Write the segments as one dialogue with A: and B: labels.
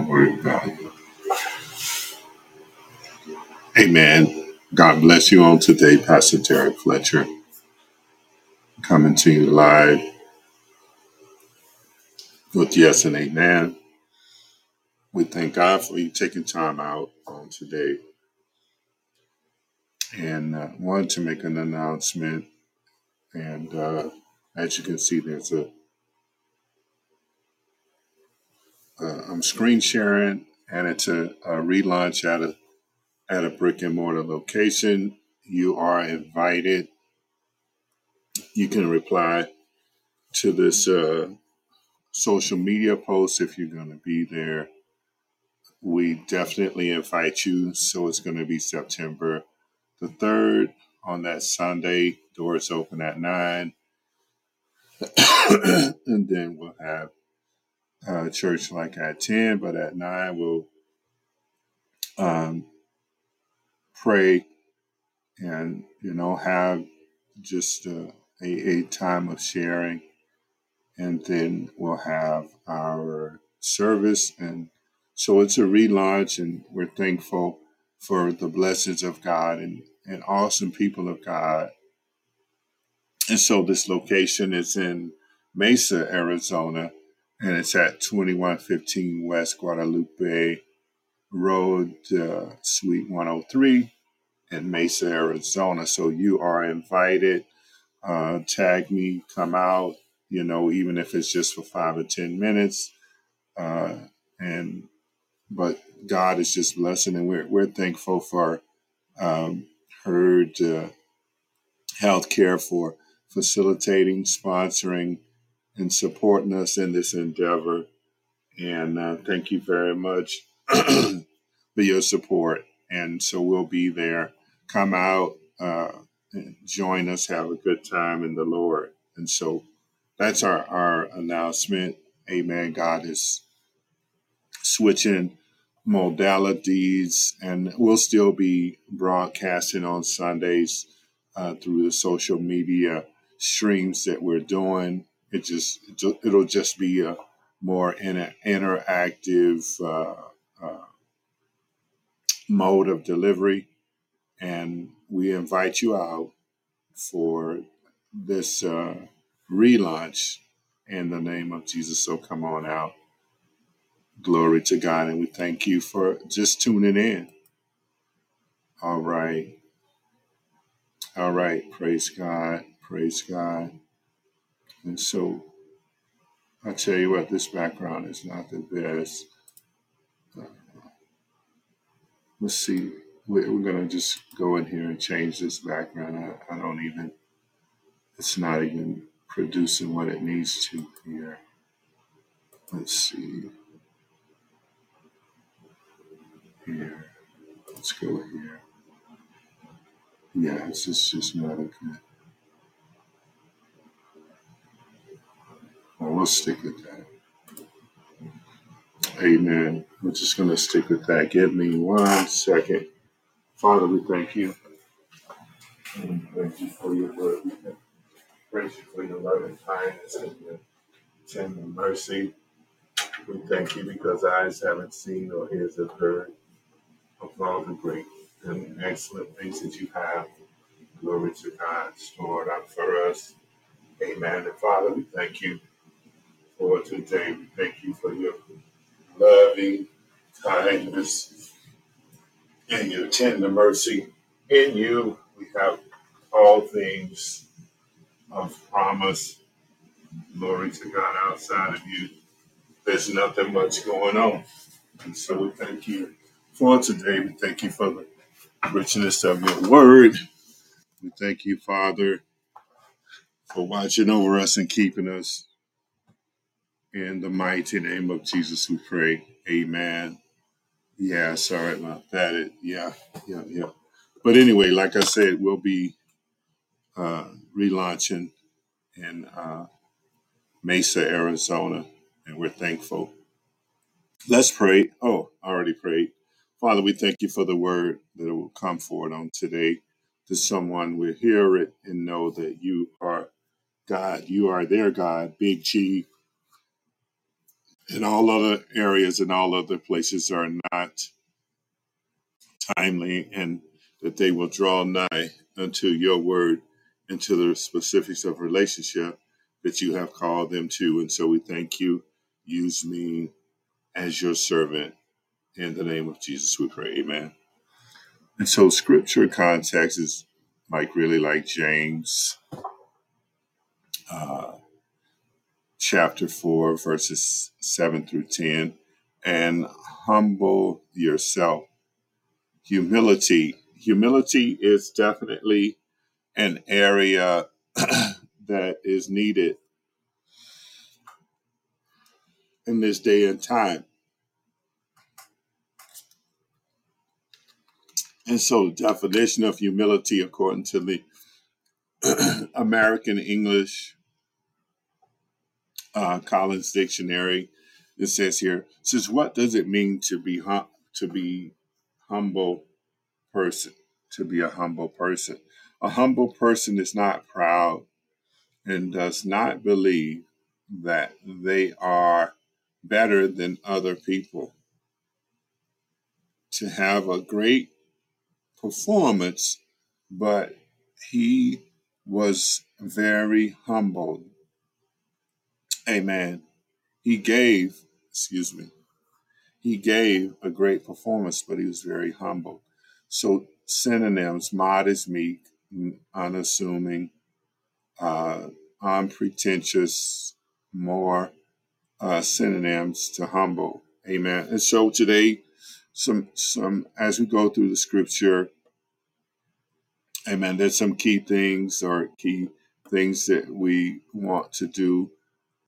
A: the word of God. Amen. God bless you on today, Pastor Derrick Fletcher, coming to you live with yes and amen. We thank God for you taking time out on today and uh, wanted to make an announcement. And uh, as you can see, there's a uh, I'm screen sharing, and it's a, a relaunch at a at a brick and mortar location. You are invited. You can reply to this uh, social media post if you're going to be there. We definitely invite you. So it's going to be September the 3rd on that Sunday. Doors open at 9. and then we'll have uh, church like at 10, but at 9 we'll um, pray and, you know, have just uh, a, a time of sharing. And then we'll have our service. And so it's a relaunch, and we're thankful for the blessings of God and, and awesome people of God. And so this location is in Mesa, Arizona, and it's at 2115 West Guadalupe Road, uh, Suite 103 in Mesa, Arizona. So you are invited. Uh, tag me, come out, you know, even if it's just for five or 10 minutes. Uh, and, but God is just blessing, and we're, we're thankful for um, Herd uh, Healthcare for facilitating, sponsoring, and supporting us in this endeavor. And uh, thank you very much for your support. And so we'll be there. Come out, uh, join us, have a good time in the Lord. And so that's our, our announcement. Amen. God is switching modalities, and we'll still be broadcasting on Sundays uh, through the social media streams that we're doing. It just it'll just be a more inter- interactive uh, uh, mode of delivery, and we invite you out for this uh, relaunch in the name of Jesus. So come on out. Glory to God, and we thank you for just tuning in. All right, all right. Praise God, praise God. And so I tell you what, this background is not the best. Uh, let's see. We're, we're going to just go in here and change this background. I, I don't even, it's not even producing what it needs to here. Let's see. Here. Let's go here. Yeah, this is just not a good. Well, we'll stick with that. Amen. We're just going to stick with that. Give me one second. Father, we thank you. And thank you for your word. We praise you for your love and kindness and your tender mercy. We thank you because eyes haven't seen or ears have heard of all the great and excellent things that you have. Glory to God stored up for us. Amen. And Father, we thank you for today. We thank you for your loving kindness and your tender mercy. In you, we have all things of promise. Glory to God outside of you. There's nothing much going on. And so we thank you for today. We thank you for the richness of your word. We thank you, Father, for watching over us and keeping us. In the mighty name of Jesus, we pray. Amen. Yeah, sorry about that. It, yeah, yeah, yeah. But anyway, like I said, we'll be uh, relaunching in uh, Mesa, Arizona, and we're thankful. Let's pray. Oh, I already prayed. Father, we thank you for the word that will come forward on today. To someone will hear it and know that you are God. You are their God, Big G, And all other areas and all other places are not timely, and that they will draw nigh unto your word and to the specifics of relationship that you have called them to. And so we thank you. Use me as your servant. In the name of Jesus, we pray. Amen. And so scripture context is like really like James uh, chapter 4, verses 7 through 10. And humble yourself. Humility. Humility is definitely an area that is needed in this day and time. And so, the definition of humility, according to the American English uh, Collins Dictionary, it says here, says, what does it mean to be hum- to be humble person? To be a humble person. A humble person is not proud and does not believe that they are better than other people. To have a great performance, but he was very humble. Amen. He gave, excuse me, he gave a great performance, but he was very humble. So synonyms, modest, meek, unassuming, uh, unpretentious, more uh, synonyms to humble. Amen. And so today, some some as we go through the scripture, amen. There's some key things or key things that we want to do.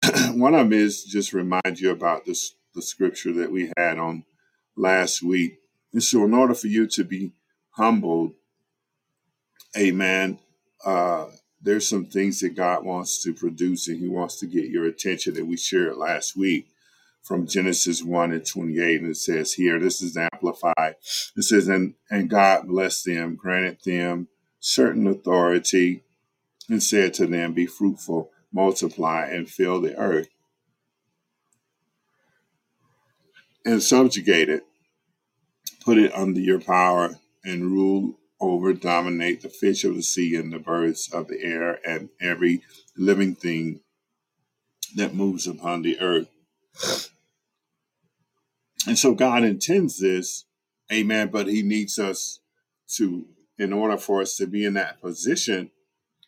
A: One of them is just remind you about this the scripture that we had on last week. And so, in order for you to be humbled, amen. Uh, there's some things that God wants to produce, and He wants to get your attention that we shared last week from Genesis 1 and 28. And it says here, this is amplified. It says, and, and God blessed them, granted them certain authority, and said to them, Be fruitful, multiply, and fill the earth, and subjugate it, put it under your power, and rule over, dominate the fish of the sea and the birds of the air, and every living thing that moves upon the earth. And so God intends this, amen, but He needs us to, in order for us to be in that position,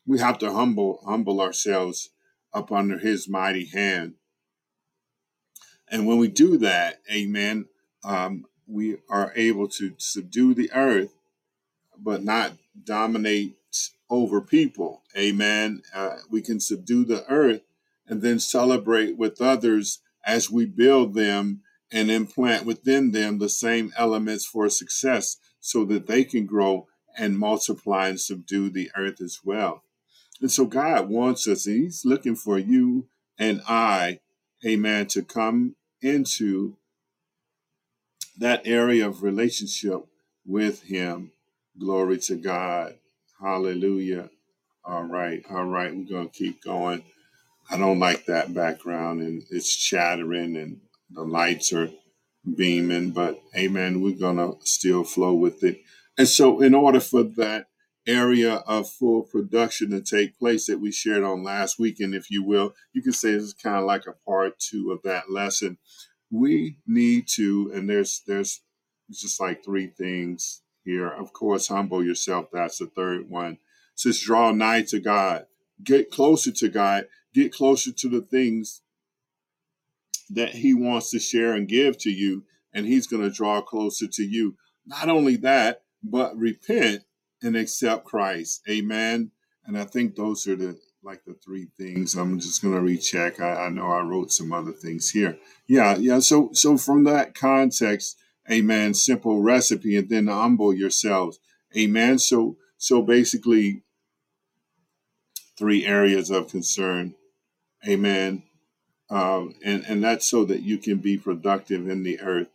A: we have to humble humble ourselves up under His mighty hand. And when we do that, amen, um, we are able to subdue the earth, but not dominate over people. Amen. Uh, we can subdue the earth and then celebrate with others as we build them and implant within them the same elements for success so that they can grow and multiply and subdue the earth as well. And so God wants us, and He's looking for you and I, amen, to come into that area of relationship with Him. Glory to God. Hallelujah. All right. All right. We're going to keep going. I don't like that background and it's chattering and the lights are beaming, but amen, we're going to still flow with it. And so, in order for that area of full production to take place that we shared on last weekend, if you will, you can say this is kind of like a part two of that lesson. We need to, and there's there's just like three things here. Of course, humble yourself. That's the third one. It says draw nigh to God, get closer to God, get closer to the things that He wants to share and give to you, and He's going to draw closer to you. Not only that, but repent and accept Christ. Amen. And I think those are the like the three things. I'm just going to recheck. I, I know I wrote some other things here. Yeah, yeah. So, so from that context, Amen. Simple recipe, and then humble yourselves. Amen. So, so basically, three areas of concern. Amen. Um, and and that's so that you can be productive in the earth.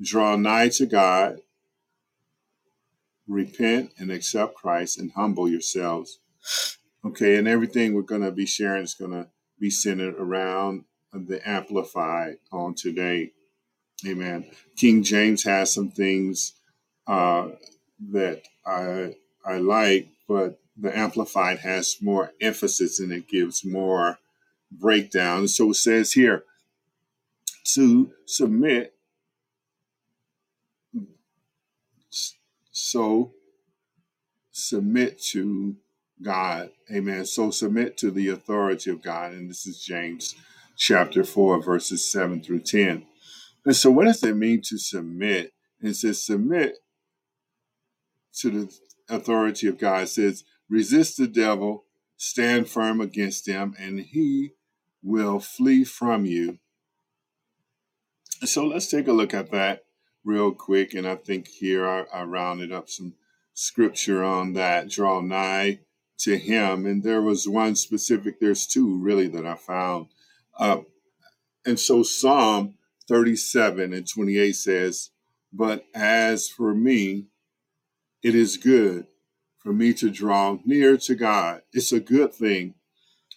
A: Draw nigh to God. Repent and accept Christ, and humble yourselves. Okay, and everything we're going to be sharing is going to be centered around the Amplified on today. Amen. King James has some things uh, that I I like, but the Amplified has more emphasis and it gives more breakdown. So it says here to submit. So submit to God. Amen. So submit to the authority of God. And this is James chapter 4, verses 7 through 10. And so, what does it mean to submit? It says, submit to the authority of God. It says, resist the devil, stand firm against him, and he will flee from you. So, let's take a look at that real quick. And I think here I, I rounded up some scripture on that. Draw nigh to him. And there was one specific, there's two really that I found. Uh, and so, Psalm 37 and 28 says, But as for me, it is good for me to draw near to God. It's a good thing.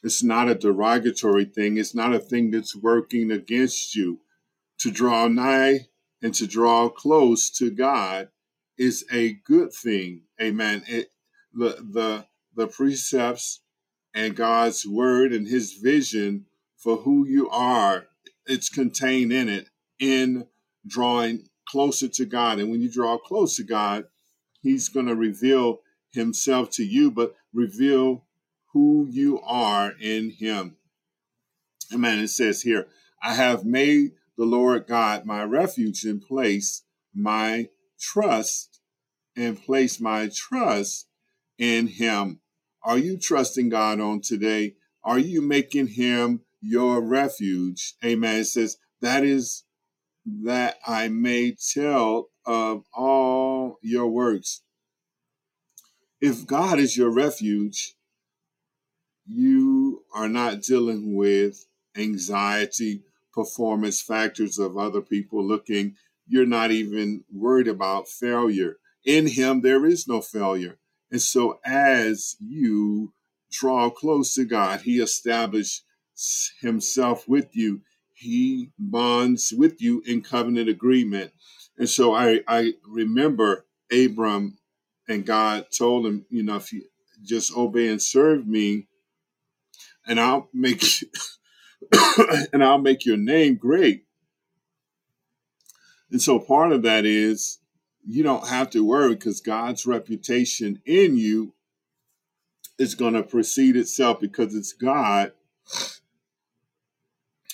A: It's not a derogatory thing. It's not a thing that's working against you. To draw nigh and to draw close to God is a good thing. Amen. It, the the the precepts and God's word and his vision for who you are it's contained in it in drawing closer to God. And when you draw close to God, He's going to reveal Himself to you, but reveal who you are in Him. Amen. It says here, I have made the Lord God my refuge and place my trust and place my trust in Him. Are you trusting God on today? Are you making Him your refuge. Amen. It says, that is that I may tell of all your works. If God is your refuge, you are not dealing with anxiety, performance factors of other people looking. You're not even worried about failure. In Him, there is no failure. And so, as you draw close to God, He establishes himself with you. He bonds with you in covenant agreement. And so I, I remember Abram and God told him, you know, if you just obey and serve me, and I'll make and I'll make your name great. And so part of that is you don't have to worry because God's reputation in you is going to precede itself because it's God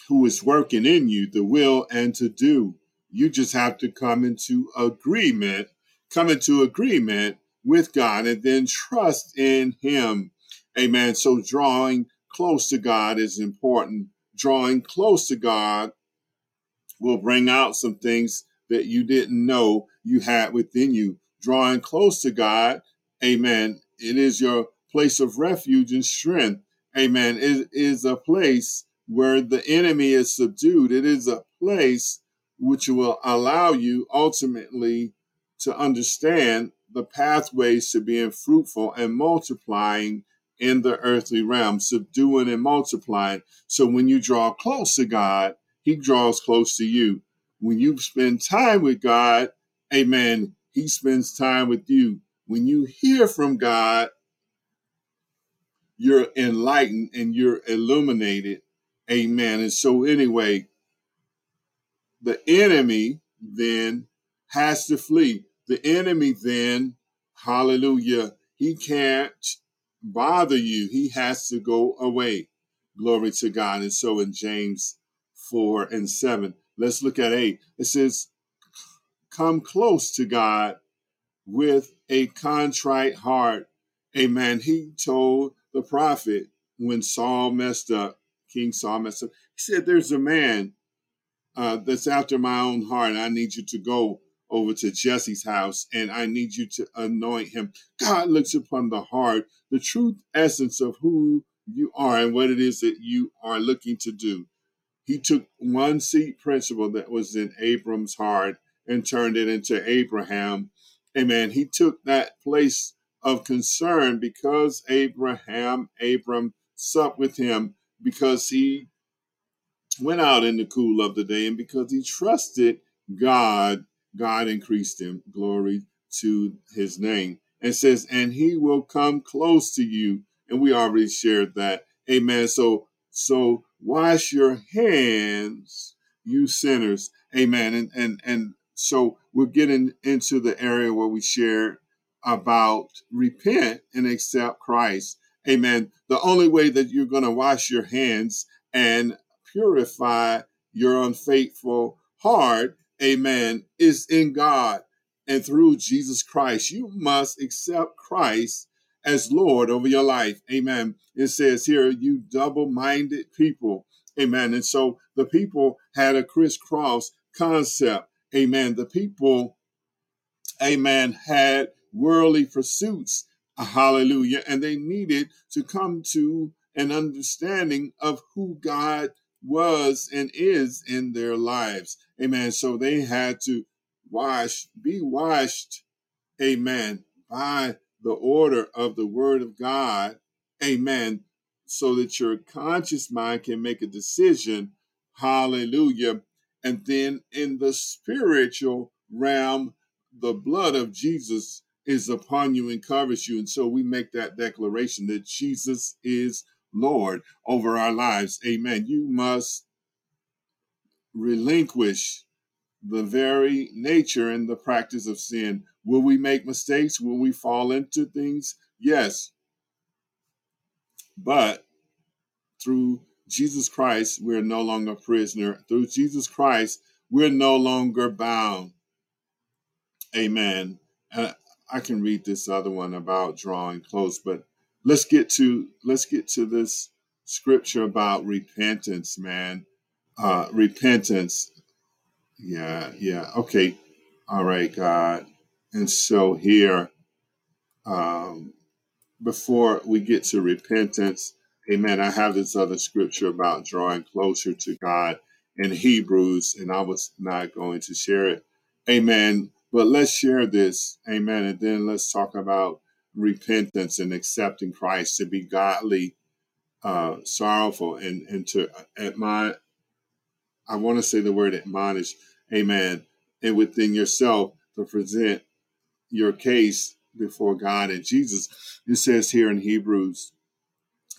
A: who is working in you the will and to do. You just have to come into agreement, come into agreement with God and then trust in Him. Amen. So drawing close to God is important. Drawing close to God will bring out some things that you didn't know you had within you. Drawing close to God, amen. It is your place of refuge and strength. Amen. It is a place where the enemy is subdued. It is a place which will allow you ultimately to understand the pathways to being fruitful and multiplying in the earthly realm, subduing and multiplying. So when you draw close to God, He draws close to you. When you spend time with God, amen, He spends time with you. When you hear from God, you're enlightened and you're illuminated Amen. And so, anyway, the enemy then has to flee. The enemy then, hallelujah, he can't bother you. He has to go away. Glory to God. And so in James 4 and 7, let's look at 8. It says, Come close to God with a contrite heart. Amen. He told the prophet when Saul messed up, King Saul messed up, He said, There's a man uh, that's after my own heart. I need you to go over to Jesse's house and I need you to anoint him. God looks upon the heart, the truth essence of who you are and what it is that you are looking to do. He took one seed principle that was in Abram's heart and turned it into Abraham. Amen. He took that place of concern because Abraham, Abram supped with him because he went out in the cool of the day, and because he trusted God, God increased him. Glory to his name. And says, and he will come close to you. And we already shared that. Amen. So so wash your hands, you sinners. Amen. And and and so we're getting into the area where we share about repent and accept Christ. Amen. The only way that you're going to wash your hands and purify your unfaithful heart, amen, is in God and through Jesus Christ. You must accept Christ as Lord over your life. Amen. It says here, you double minded people. Amen. And so the people had a crisscross concept. Amen. The people, amen, had worldly pursuits. Hallelujah. And they needed to come to an understanding of who God was and is in their lives. Amen. So they had to wash, be washed, amen, by the order of the word of God, amen, so that your conscious mind can make a decision, hallelujah. And then in the spiritual realm, the blood of Jesus is upon you and covers you. And so we make that declaration that Jesus is Lord over our lives. Amen. You must relinquish the very nature and the practice of sin. Will we make mistakes? Will we fall into things? Yes. But through Jesus Christ, we're no longer prisoner. Through Jesus Christ, we're no longer bound. Amen. And I can read this other one about drawing close, but let's get to let's get to this scripture about repentance, man. Uh, repentance. Yeah, yeah. Okay. All right, God. And so here, um, before we get to repentance, amen. I have this other scripture about drawing closer to God in Hebrews, and I was not going to share it. Amen. But let's share this. Amen. And then let's talk about repentance and accepting Christ to be godly, uh, sorrowful, and, and to admire. I want to say the word admonish. Amen. And within yourself to present your case before God and Jesus. It says here in Hebrews,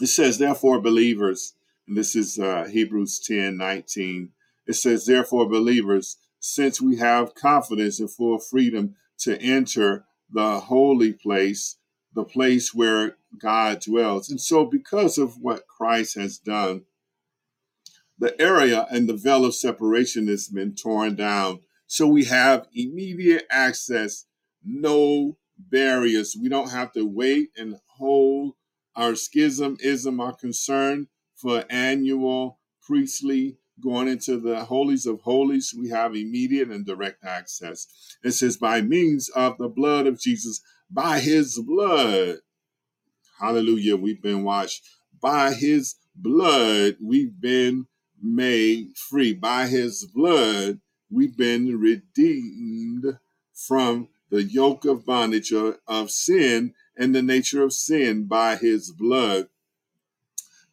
A: it says, therefore, believers, and this is uh, Hebrews 10 19. It says, therefore, believers, since we have confidence and full freedom to enter the holy place, the place where God dwells. And so, because of what Christ has done, the area and the veil of separation has been torn down. So we have immediate access, no barriers. We don't have to wait and hold our schism, ism, our concern for annual priestly going into the holies of holies. We have immediate and direct access. It says, by means of the blood of Jesus, by his blood. Hallelujah. We've been washed. By his blood, we've been made free. By his blood, we've been redeemed from the yoke of bondage of, sin and the nature of sin by his blood.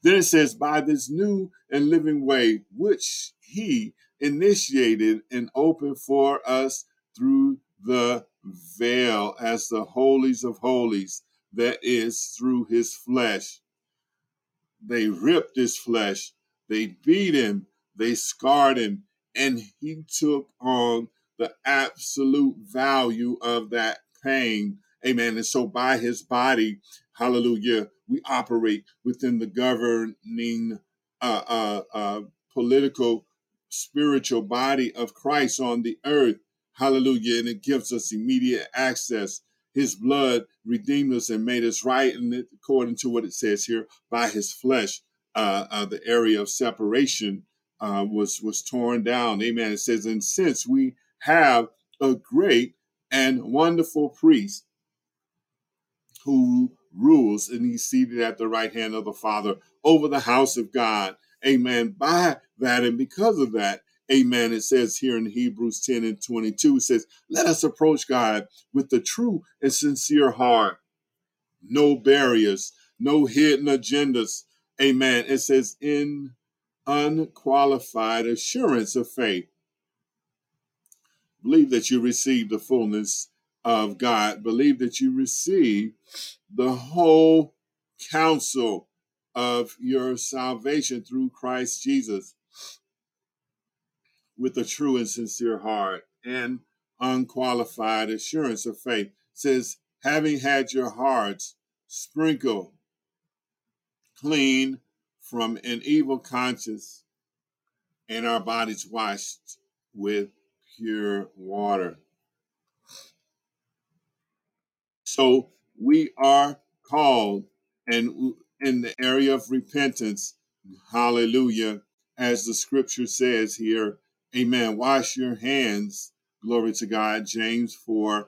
A: Then it says, by this new and living way, which he initiated and opened for us through the veil as the holies of holies, that is through his flesh. They ripped his flesh they beat him, they scarred him, and he took on the absolute value of that pain. Amen. And so by his body, hallelujah, we operate within the governing uh, uh, uh, political, spiritual body of Christ on the earth. Hallelujah. And it gives us immediate access. His blood redeemed us and made us right. And according to what it says here, by his flesh, uh, uh, the area of separation uh, was was torn down. Amen. It says, and since we have a great and wonderful priest who rules and he's seated at the right hand of the Father over the house of God. Amen. By that and because of that, amen. It says here in Hebrews 10 and 22, it says, Let us approach God with the true and sincere heart. No barriers, no hidden agendas, Amen. It says, in unqualified assurance of faith. Believe that you receive the fullness of God. Believe that you receive the whole counsel of your salvation through Christ Jesus with a true and sincere heart and unqualified assurance of faith. It says, having had your hearts sprinkled clean from an evil conscience and our bodies washed with pure water. So we are called and in the area of repentance, hallelujah, as the scripture says here, amen. Wash your hands, glory to God, James 4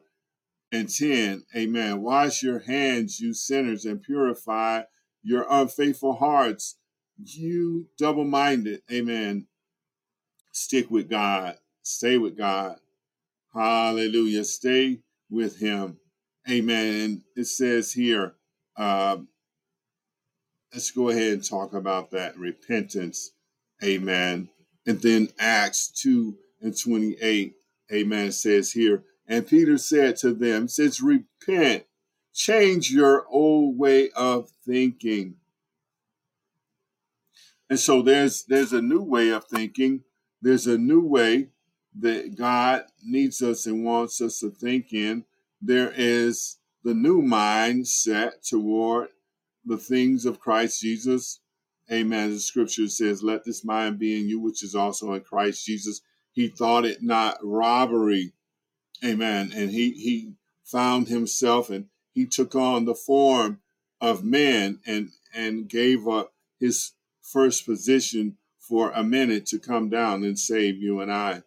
A: and 10, amen. Wash your hands, you sinners, and purify your unfaithful hearts, you double minded, amen. Stick with God, stay with God, hallelujah, stay with Him, amen. It says here, um, let's go ahead and talk about that repentance. Amen. And then Acts 2 and 28, amen, says here, and Peter said to them, Since repent, change your old way of thinking. And so there's there's a new way of thinking. There's a new way that God needs us and wants us to think in. There is the new mindset toward the things of Christ Jesus. Amen. The scripture says, Let this mind be in you, which is also in Christ Jesus. He thought it not robbery. Amen. And he he found himself and he took on the form of man and and gave up his first position for a minute to come down and save you and I.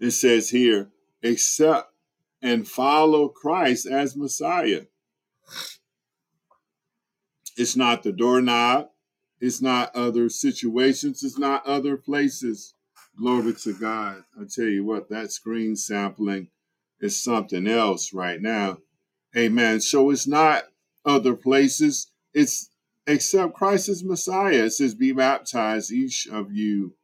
A: It says here, accept and follow Christ as Messiah. It's not the doorknob. It's not other situations. It's not other places. Glory to God. I tell you what, that screen sampling is something else right now. Amen. So it's not other places. It's except Christ is Messiah. It says, Be baptized, each of you,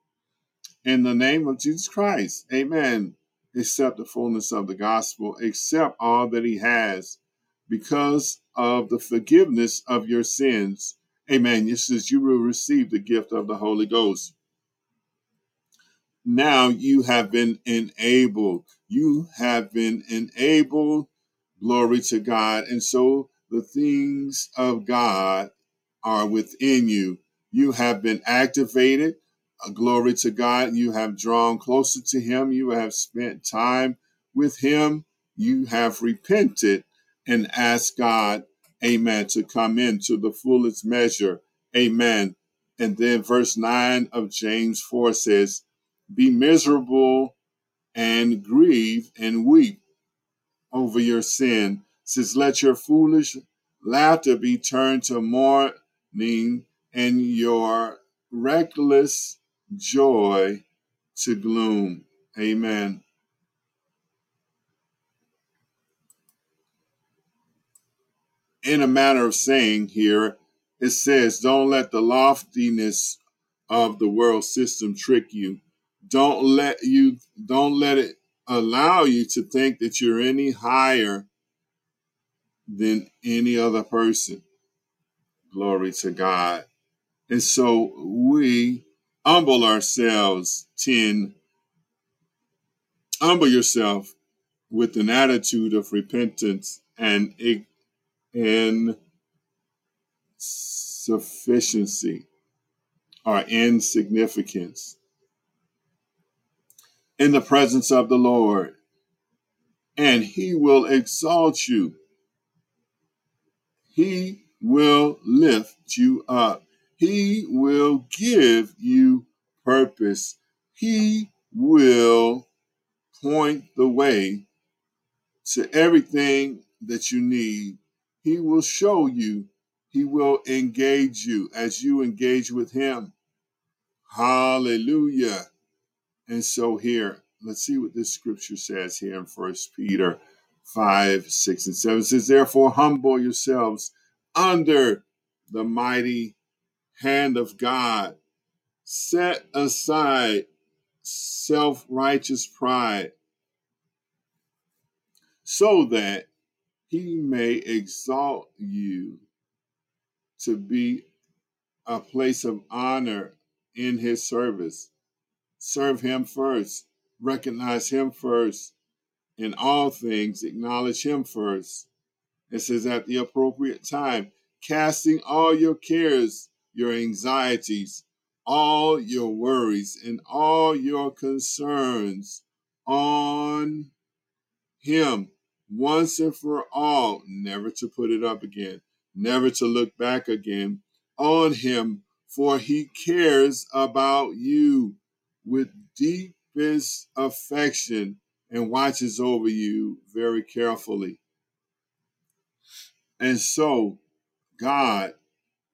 A: in the name of Jesus Christ. Amen. Accept the fullness of the gospel, accept all that he has because of the forgiveness of your sins. Amen. It says you will receive the gift of the Holy Ghost. Now you have been enabled. You have been enabled. Glory to God. And so the things of God are within you. You have been activated. Uh, glory to God. You have drawn closer to Him. You have spent time with Him. You have repented and asked God, Amen, to come into the fullest measure. Amen. And then verse 9 of James 4 says, Be miserable and grieve and weep over your sin. Says, Let your foolish laughter be turned to mourning and your reckless joy to gloom. Amen. In a manner of saying here, it says, Don't let the loftiness of the world system trick you. Don't let you don't let it allow you to think that you're any higher than any other person. Glory to God. And so we humble ourselves, 10. Humble yourself with an attitude of repentance and in sufficiency or insignificance in the presence of the Lord, and He will exalt you. He will lift you up. He will give you purpose. He will point the way to everything that you need. He will show you. He will engage you as you engage with Him. Hallelujah. And so here, let's see what this scripture says here in First Peter 5, 6, and 7. It says, Therefore, humble yourselves under the mighty hand of God, Set aside self righteous pride so that he may exalt you to be a place of honor in his service. Serve him first, recognize him first in all things, acknowledge him first. It says at the appropriate time, casting all your cares, your anxieties, all your worries, and all your concerns on him once and for all, never to put it up again, never to look back again on him, for he cares about you with deepest affection and watches over you very carefully. And so, God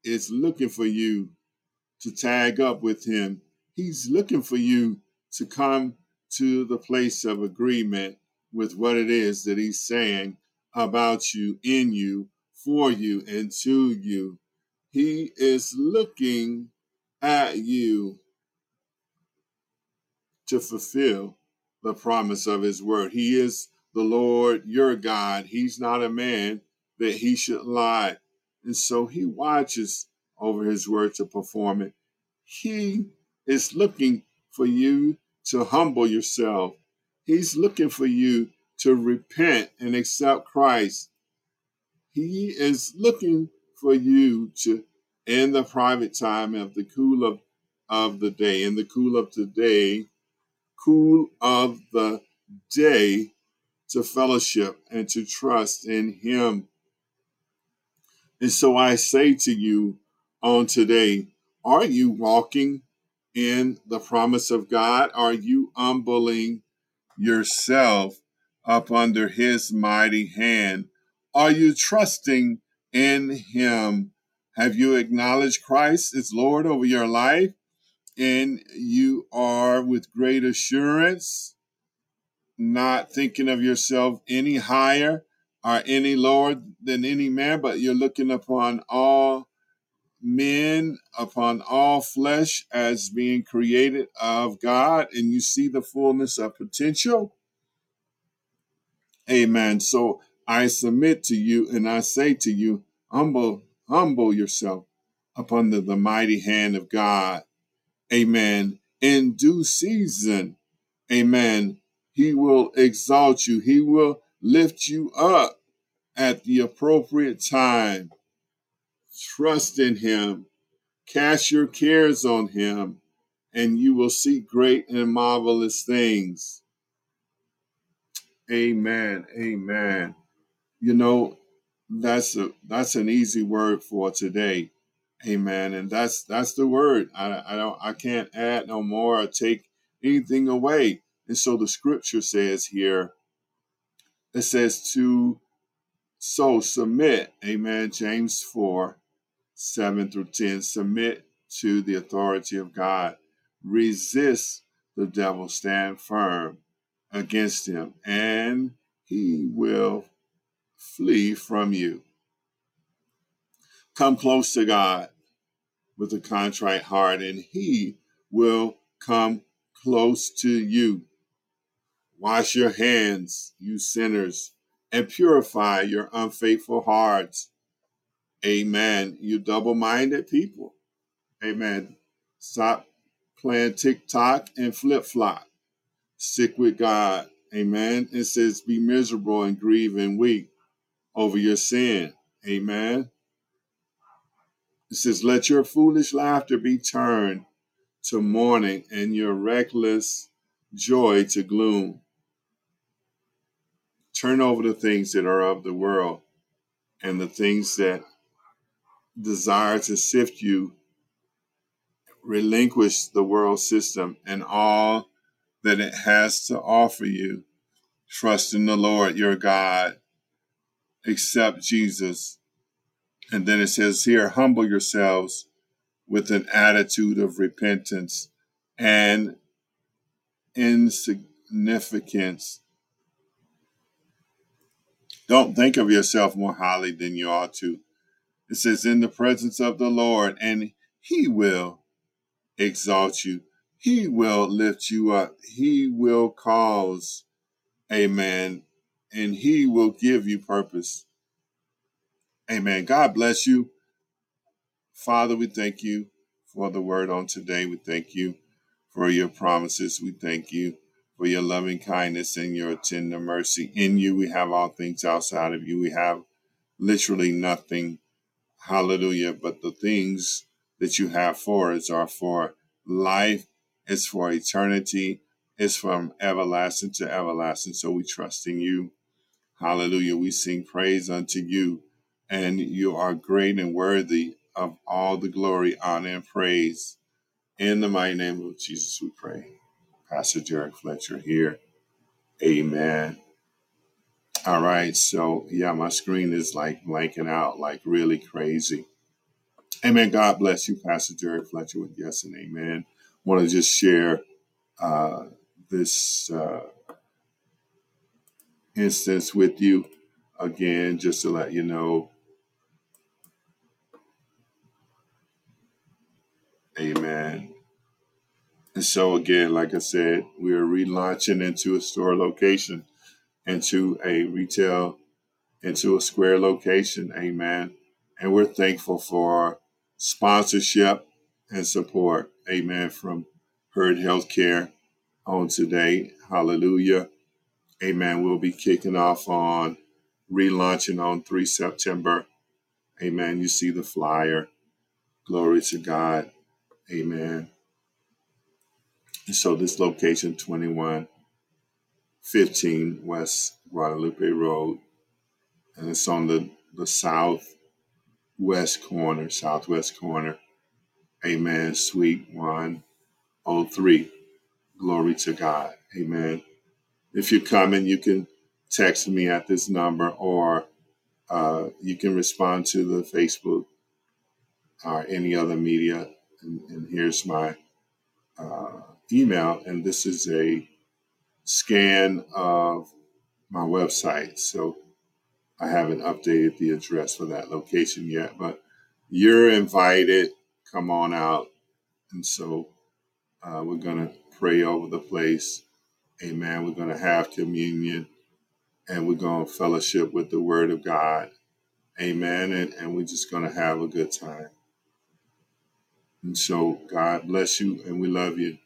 A: is looking for you to tag up with him. He's looking for you to come to the place of agreement with what it is that he's saying about you, in you, for you, and to you. He is looking at you to fulfill the promise of his word. He is the Lord your God. He's not a man that he should lie. And so he watches over his word to perform it. He is looking for you to humble yourself. He's looking for you to repent and accept Christ. He is looking for you to, in the private time of the cool of, of the day, in the cool of today, cool of the day, to fellowship and to trust in Him. And so I say to you on today, are you walking in the promise of God? Are you humbling yourself up under his mighty hand? Are you trusting in him? Have you acknowledged Christ as Lord over your life? And you are with great assurance, not thinking of yourself any higher or any lower than any man, but you're looking upon all men, upon all flesh as being created of God, and you see the fullness of potential Amen. So I submit to you and I say to you, humble, humble yourself upon the, the mighty hand of God. Amen. In due season, amen. He will exalt you. He will lift you up at the appropriate time. Trust in him. Cast your cares on him, and you will see great and marvelous things. Amen. Amen. You know, that's a that's an easy word for today. Amen. And that's that's the word. I, I don't I can't add no more or take anything away. And so the scripture says here, it says to so submit, amen. James 4, 7 through 10. Submit to the authority of God. Resist the devil, stand firm against him, and he will flee from you. Come close to God with a contrite heart, and he will come close to you. Wash your hands, you sinners, and purify your unfaithful hearts. Amen. You double minded people. Amen. Stop playing TikTok and flip flop stick with God. Amen. It says, be miserable and grieve and weep over your sin. Amen. It says, let your foolish laughter be turned to mourning and your reckless joy to gloom. Turn over the things that are of the world and the things that desire to sift you. Relinquish the world system and all that it has to offer you. Trust in the Lord your God. Accept Jesus. And then it says here, humble yourselves with an attitude of repentance and insignificance. Don't think of yourself more highly than you ought to. It says, in the presence of the Lord, and he will exalt you. He will lift you up. He will cause, amen, and he will give you purpose. Amen. God bless you. Father, we thank you for the word on today. We thank you for your promises. We thank you for your loving kindness and your tender mercy. In you, we have all things outside of you. We have literally nothing. Hallelujah. But the things that you have for us are for life, it's for eternity, it's from everlasting to everlasting. So we trust in you. Hallelujah. We sing praise unto you, and you are great and worthy of all the glory, honor, and praise. In the mighty name of Jesus, we pray. Pastor Derrick Fletcher here. Amen. All right. So, yeah, my screen is like blanking out like really crazy. Amen. God bless you, Pastor Derrick Fletcher, with yes and amen. Want to just share uh, this uh, instance with you again, just to let you know. Amen. And so, again, like I said, we are relaunching into a store location, into a retail, into a square location. Amen. And we're thankful for sponsorship and support. Amen. From Herd Healthcare on today. Hallelujah. Amen. We'll be kicking off on relaunching on 3 September. Amen. You see the flyer. Glory to God. Amen. And so this location, 2115 West Guadalupe Road, and it's on the, the southwest corner, southwest corner. Amen. Suite 103. Glory to God. Amen. If you're coming, you can text me at this number or uh, you can respond to the Facebook or any other media. And, and here's my uh, email. And this is a scan of my website. So I haven't updated the address for that location yet, but you're invited. Come on out. And so uh, we're going to pray over the place. Amen. We're going to have communion and we're going to fellowship with the Word of God. Amen. And, and we're just going to have a good time. And so God bless you and we love you.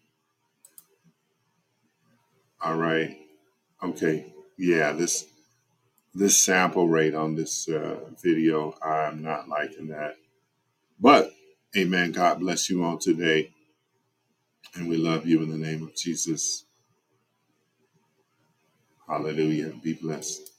A: All right. Okay. Yeah, this this sample rate on this uh, video, I'm not liking that. But amen. God bless you all today. And we love you in the name of Jesus. Hallelujah. Be blessed.